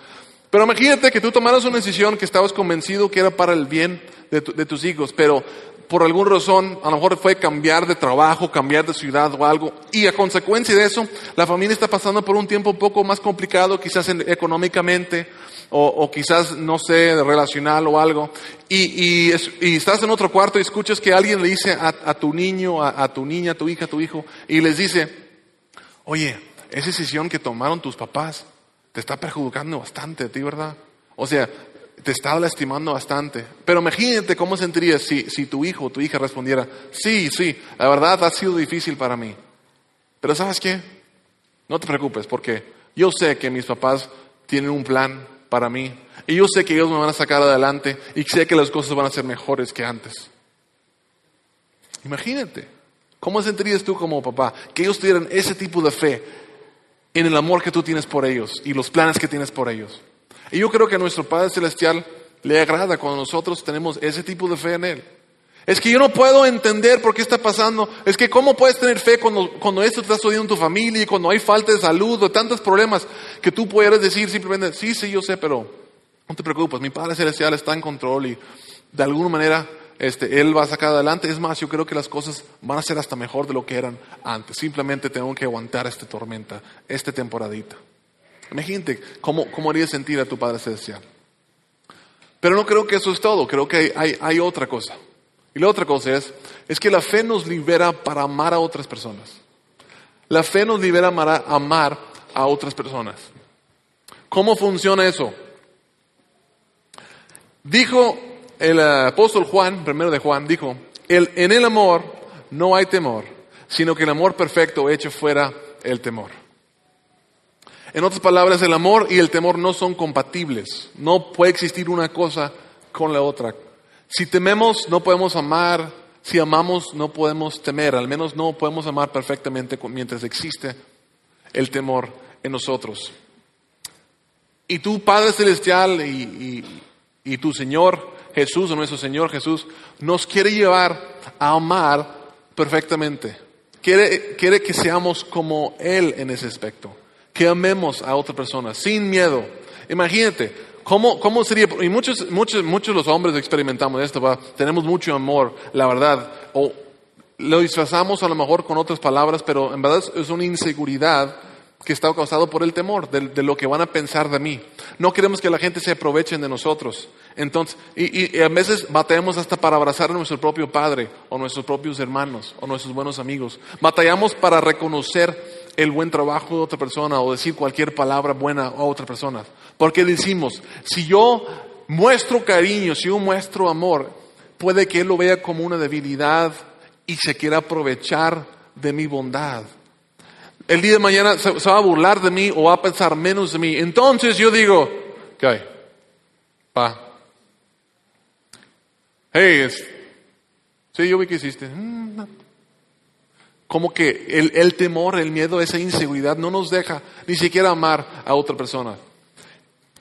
Speaker 1: Pero imagínate que tú tomaras una decisión que estabas convencido que era para el bien de, de tus hijos, pero por alguna razón, a lo mejor fue cambiar de trabajo, cambiar de ciudad o algo, y a consecuencia de eso, la familia está pasando por un tiempo un poco más complicado, quizás económicamente, o, quizás, no sé, relacional o algo, y, estás en otro cuarto y escuchas que alguien le dice a, tu niño, a, tu niña, a tu hija, a tu hijo, y les dice, oye, esa decisión que tomaron tus papás te está perjudicando bastante a ti, ¿verdad? O sea, te estaba lastimando bastante. Pero imagínate cómo sentirías si, si tu hijo o tu hija respondiera, sí, sí, la verdad ha sido difícil para mí. Pero ¿sabes qué? No te preocupes porque yo sé que mis papás tienen un plan para mí. Y yo sé que ellos me van a sacar adelante y sé que las cosas van a ser mejores que antes. Imagínate, ¿cómo sentirías tú como papá que ellos tuvieran ese tipo de fe en el amor que tú tienes por ellos y los planes que tienes por ellos? Y yo creo que a nuestro Padre Celestial le agrada cuando nosotros tenemos ese tipo de fe en Él. Es que yo no puedo entender por qué está pasando. Es que cómo puedes tener fe cuando, cuando esto te está sucediendo en tu familia y cuando hay falta de salud o tantos problemas que tú puedes decir simplemente, sí, sí, yo sé, pero no te preocupes, mi Padre Celestial está en control y de alguna manera este, Él va a sacar adelante. Es más, yo creo que las cosas van a ser hasta mejor de lo que eran antes. Simplemente tengo que aguantar esta tormenta, esta temporadita. Imagínate cómo, cómo haría sentir a tu Padre Celestial. Pero no creo que eso es todo, creo que hay, hay otra cosa. Y la otra cosa es, es que la fe nos libera para amar a otras personas. La fe nos libera para amar a otras personas. ¿Cómo funciona eso? Dijo el apóstol Juan, primero de Juan, dijo, el, en el amor no hay temor, sino que el amor perfecto echa fuera el temor. En otras palabras, el amor y el temor no son compatibles. No puede existir una cosa con la otra. Si tememos, no podemos amar. Si amamos, no podemos temer. Al menos no podemos amar perfectamente mientras existe el temor en nosotros. Y tu Padre Celestial y, tu Señor Jesús, o nuestro Señor Jesús, nos quiere llevar a amar perfectamente. Quiere, quiere que seamos como Él en ese aspecto. Que amemos a otra persona sin miedo. Imagínate, ¿Cómo, ¿Cómo sería? Y muchos, muchos, muchos los hombres experimentamos esto, ¿va? tenemos mucho amor, la verdad, o lo disfrazamos a lo mejor con otras palabras, pero en verdad es una inseguridad que está causado por el temor de, de, lo que van a pensar de mí. No queremos que la gente se aprovechen de nosotros. Entonces, y, y, a veces batallamos hasta para abrazar a nuestro propio padre, o nuestros propios hermanos, o nuestros buenos amigos. Batallamos para reconocer el buen trabajo de otra persona o decir cualquier palabra buena a otra persona. Porque decimos, si yo muestro cariño, si yo muestro amor, puede que él lo vea como una debilidad y se quiera aprovechar de mi bondad. El día de mañana se, va a burlar de mí o va a pensar menos de mí. Entonces yo digo, ¿qué hay? Pa. Hey, sí, yo vi que hiciste. Mm, como que el, temor, el miedo, esa inseguridad no nos deja ni siquiera amar a otra persona.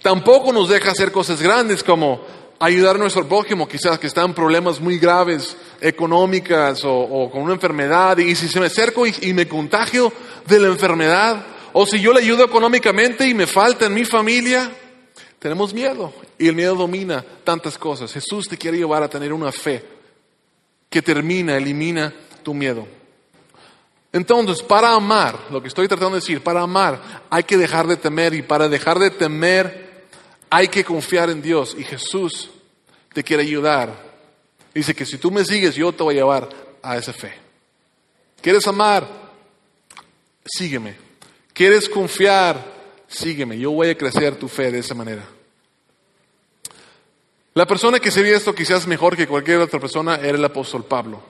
Speaker 1: Tampoco nos deja hacer cosas grandes como ayudar a nuestro prójimo, quizás que está en problemas muy graves, económicas o, con una enfermedad, y si se me acerco y, me contagio de la enfermedad, o si yo le ayudo económicamente y me falta en mi familia, tenemos miedo y el miedo domina tantas cosas. Jesús te quiere llevar a tener una fe que termina, elimina tu miedo. Entonces, para amar, lo que estoy tratando de decir, para amar hay que dejar de temer y para dejar de temer hay que confiar en Dios y Jesús te quiere ayudar. Dice que si tú me sigues, yo te voy a llevar a esa fe. ¿Quieres amar? Sígueme. ¿Quieres confiar? Sígueme. Yo voy a crecer tu fe de esa manera. La persona que sabía esto quizás mejor que cualquier otra persona era el apóstol Pablo.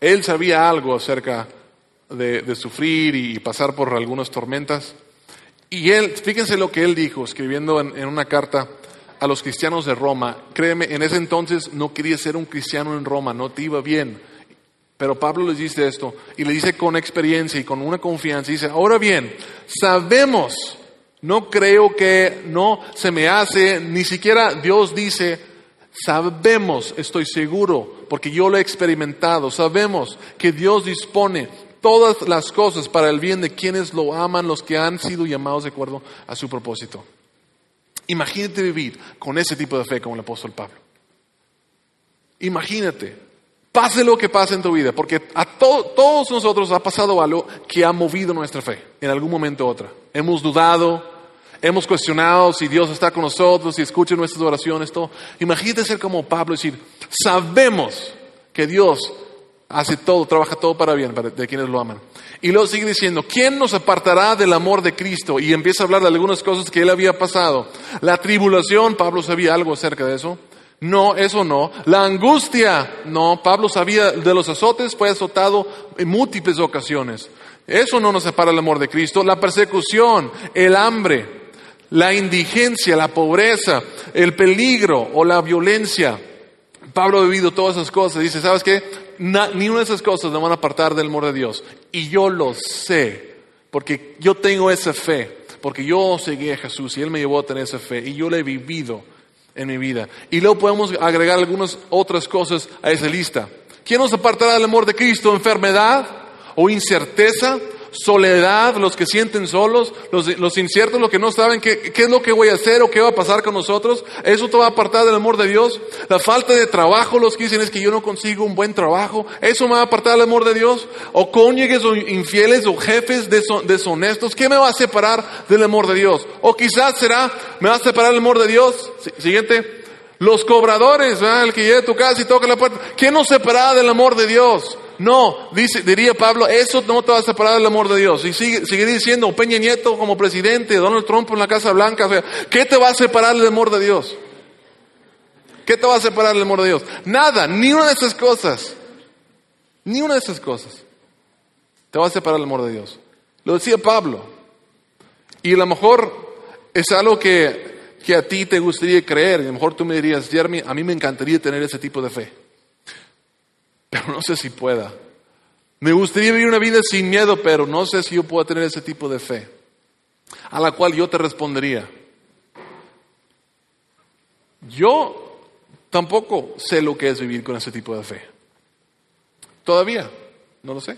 Speaker 1: Él sabía algo acerca de, sufrir y pasar por algunas tormentas. Y él, fíjense lo que él dijo, escribiendo en, una carta a los cristianos de Roma. Créeme, en ese entonces no quería ser un cristiano en Roma, no te iba bien. Pero Pablo les dice esto y le dice con experiencia y con una confianza. Dice, ahora bien, sabemos, no creo que no se me hace, ni siquiera Dios dice, sabemos, estoy seguro, porque yo lo he experimentado, sabemos que Dios dispone todas las cosas para el bien de quienes lo aman, los que han sido llamados de acuerdo a su propósito. Imagínate vivir con ese tipo de fe como el apóstol Pablo. Imagínate, pase lo que pase en tu vida, porque a todos nosotros ha pasado algo que ha movido nuestra fe en algún momento u otro. Hemos dudado, hemos cuestionado si Dios está con nosotros, si escucha nuestras oraciones, todo. Imagínate ser como Pablo y decir, sabemos que Dios hace todo, trabaja todo para bien de quienes lo aman. Y luego sigue diciendo, ¿quién nos apartará del amor de Cristo? Y empieza a hablar de algunas cosas que él había pasado. La tribulación, Pablo sabía algo acerca de eso. No, eso no. La angustia, no. Pablo sabía de los azotes, fue azotado en múltiples ocasiones. Eso no nos separa del amor de Cristo. La persecución, el hambre, la indigencia, la pobreza, el peligro o la violencia. Pablo ha vivido todas esas cosas. Dice, ¿sabes qué? Ni una de esas cosas me van a apartar del amor de Dios. Y yo lo sé, porque yo tengo esa fe, porque yo seguí a Jesús y Él me llevó a tener esa fe y yo la he vivido en mi vida. Y luego podemos agregar algunas otras cosas a esa lista. ¿Quién nos apartará del amor de Cristo? ¿Enfermedad o incerteza? Soledad, los que sienten solos, los, inciertos, los que no saben qué, qué, es lo que voy a hacer o qué va a pasar con nosotros, eso te va a apartar del amor de Dios. La falta de trabajo, los que dicen es que yo no consigo un buen trabajo, eso me va a apartar del amor de Dios. O cónyuges o infieles o jefes deshonestos, ¿qué me va a separar del amor de Dios? O quizás será, me va a separar del amor de Dios. Siguiente. Los cobradores, el que llegue a tu casa y toca la puerta, ¿qué nos separa del amor de Dios? No, diría Pablo, eso no te va a separar del amor de Dios. Y sigue, sigue diciendo, Peña Nieto como presidente, Donald Trump en la Casa Blanca, ¿qué te va a separar del amor de Dios? ¿Qué te va a separar del amor de Dios? Nada, ni una de esas cosas. Ni una de esas cosas. Te va a separar del amor de Dios. Lo decía Pablo. Y a lo mejor es algo que, que a ti te gustaría creer. Y a lo mejor tú me dirías, Jeremy, a mí me encantaría tener ese tipo de fe pero no sé si pueda. Me gustaría vivir una vida sin miedo, pero no sé si yo puedo tener ese tipo de fe. A la cual yo te respondería. Yo tampoco sé lo que es vivir con ese tipo de fe. Todavía, no lo sé.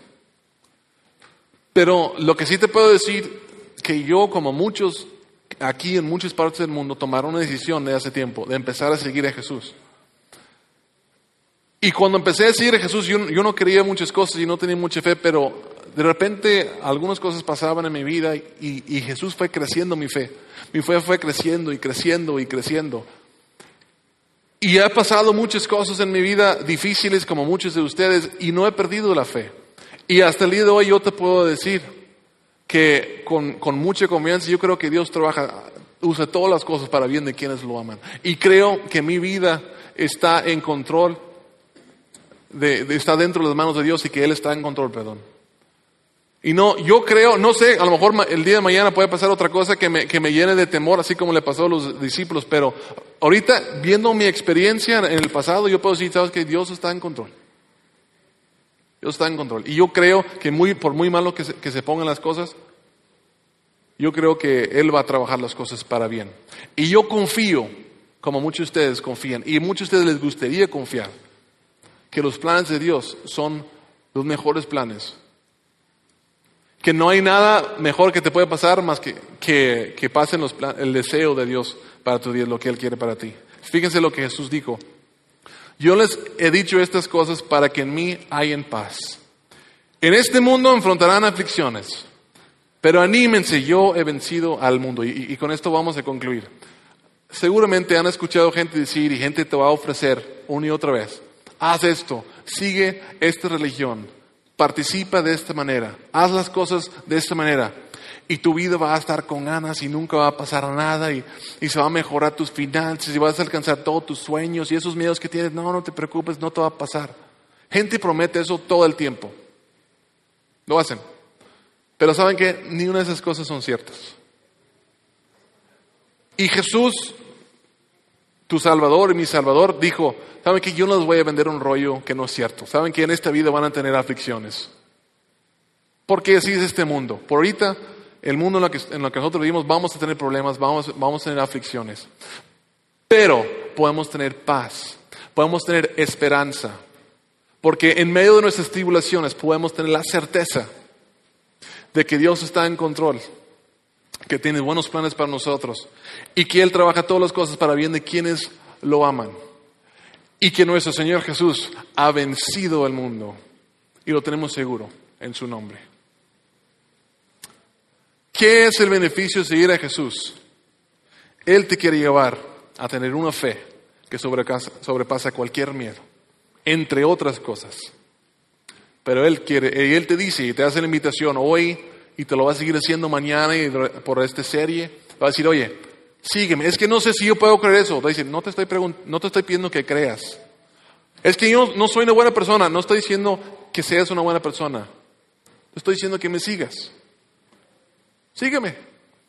Speaker 1: Pero lo que sí te puedo decir, que yo como muchos aquí en muchas partes del mundo tomaron una decisión de hace tiempo, de empezar a seguir a Jesús. Y cuando empecé a seguir a Jesús, yo, no creía muchas cosas y no tenía mucha fe, pero de repente algunas cosas pasaban en mi vida y, y, Jesús fue creciendo mi fe. Mi fe fue creciendo y creciendo y creciendo. Y he pasado muchas cosas en mi vida difíciles como muchos de ustedes y no he perdido la fe. Y hasta el día de hoy yo te puedo decir que con, con mucha confianza yo creo que Dios trabaja, usa todas las cosas para bien de quienes lo aman. Y creo que mi vida está en control de, está dentro de las manos de Dios y que Él está en control, perdón. Y no, yo creo, no sé, a lo mejor el día de mañana puede pasar otra cosa que me, que me llene de temor, así como le pasó a los discípulos, pero ahorita, viendo mi experiencia en el pasado, yo puedo decir, sabes que Dios está en control. Dios está en control. Y yo creo que muy, por muy malo que se, que se pongan las cosas, yo creo que Él va a trabajar las cosas para bien. Y yo confío, como muchos de ustedes confían, y muchos de ustedes les gustaría confiar, que los planes de Dios son los mejores planes. Que no hay nada mejor que te puede pasar más que que, que pasen los el deseo de Dios para tu vida, lo que Él quiere para ti. Fíjense lo que Jesús dijo. Yo les he dicho estas cosas para que en mí hayan paz. En este mundo enfrentarán aflicciones, pero anímense, yo he vencido al mundo. Y, con esto vamos a concluir. Seguramente han escuchado gente decir y gente te va a ofrecer una y otra vez haz esto, sigue esta religión, participa de esta manera, haz las cosas de esta manera. Y tu vida va a estar con ganas y nunca va a pasar nada y, se va a mejorar tus finanzas y vas a alcanzar todos tus sueños y esos miedos que tienes, no, no te preocupes, no te va a pasar. Gente promete eso todo el tiempo. Lo hacen. Pero saben que ni una de esas cosas son ciertas. Y Jesús, tu Salvador y mi Salvador, dijo, Saben que yo no les voy a vender un rollo que no es cierto. Saben que en esta vida van a tener aflicciones. Porque así es este mundo. Por ahorita, el mundo en el que, nosotros vivimos, vamos a tener problemas, vamos a tener aflicciones. Pero podemos tener paz, podemos tener esperanza. Porque en medio de nuestras tribulaciones podemos tener la certeza de que Dios está en control, que tiene buenos planes para nosotros y que Él trabaja todas las cosas para bien de quienes lo aman y que nuestro Señor Jesús ha vencido al mundo y lo tenemos seguro en su nombre. ¿Qué es el beneficio de seguir a Jesús? Él te quiere llevar a tener una fe que sobrepasa cualquier miedo, entre otras cosas. Pero Él quiere, y Él te dice y te hace la invitación hoy y te lo va a seguir haciendo mañana y por esta serie, va a decir, oye, sígueme. Es que no sé si yo puedo creer eso. Dice, no te estoy, no te estoy pidiendo que creas. Es que yo no soy una buena persona. No estoy diciendo que seas una buena persona. Estoy diciendo que me sigas. Sígueme.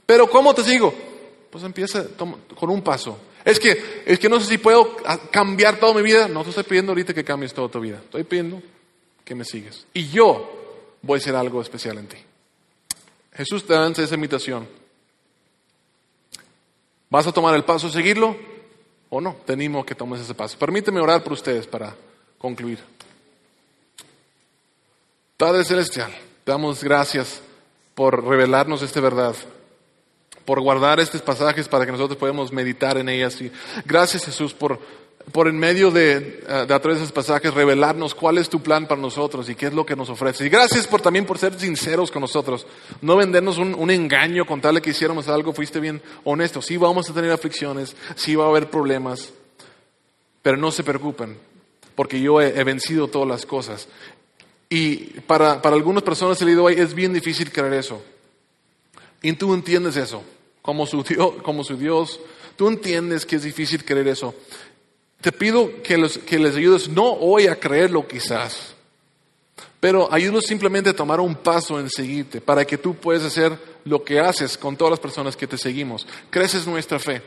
Speaker 1: Pero ¿cómo te sigo? Pues empieza con un paso. Es que, es que no sé si puedo cambiar toda mi vida. No te estoy pidiendo ahorita que cambies toda tu vida. Estoy pidiendo que me sigas. Y yo voy a hacer algo especial en ti. Jesús te da esa invitación. ¿Vas a tomar el paso a seguirlo o no? Te que tomes ese paso. Permíteme orar por ustedes para concluir. Padre Celestial, te damos gracias por revelarnos esta verdad por guardar estos pasajes para que nosotros podamos meditar en ellas. Y gracias Jesús por, por en medio de, eh, de a través de esos pasajes revelarnos cuál es tu plan para nosotros y qué es lo que nos ofrece. Y gracias por también por ser sinceros con nosotros, no vendernos un, un engaño con tal que hiciéramos algo, fuiste bien honesto. Sí vamos a tener aflicciones, sí va a haber problemas, pero no se preocupen, porque yo he, he vencido todas las cosas. Y para, para algunas personas el día es bien difícil creer eso. Y tú entiendes eso como su Dios, como su Dios. Tú entiendes que es difícil creer eso. Te pido que, les ayudes, no hoy a creerlo quizás, pero ayúdanos simplemente a tomar un paso en seguirte para que tú puedas hacer lo que haces con todas las personas que te seguimos. Creces nuestra fe,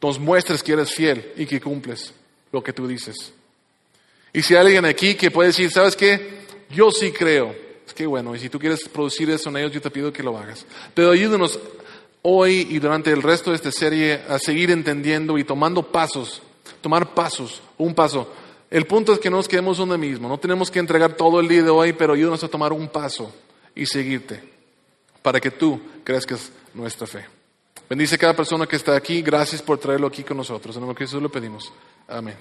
Speaker 1: nos muestres que eres fiel y que cumples lo que tú dices. Y si hay alguien aquí que puede decir, ¿sabes qué? Yo sí creo. Es que bueno, y si tú quieres producir eso en ellos, yo te pido que lo hagas. Pero ayúdanos hoy y durante el resto de esta serie a seguir entendiendo y tomando pasos, tomar pasos, un paso. El punto es que no nos quedemos donde mismo, no tenemos que entregar todo el día de hoy, pero ayúdanos a tomar un paso y seguirte para que tú crezcas nuestra fe. Bendice a cada persona que está aquí, gracias por traerlo aquí con nosotros. En nombre de Jesús lo pedimos. Amén.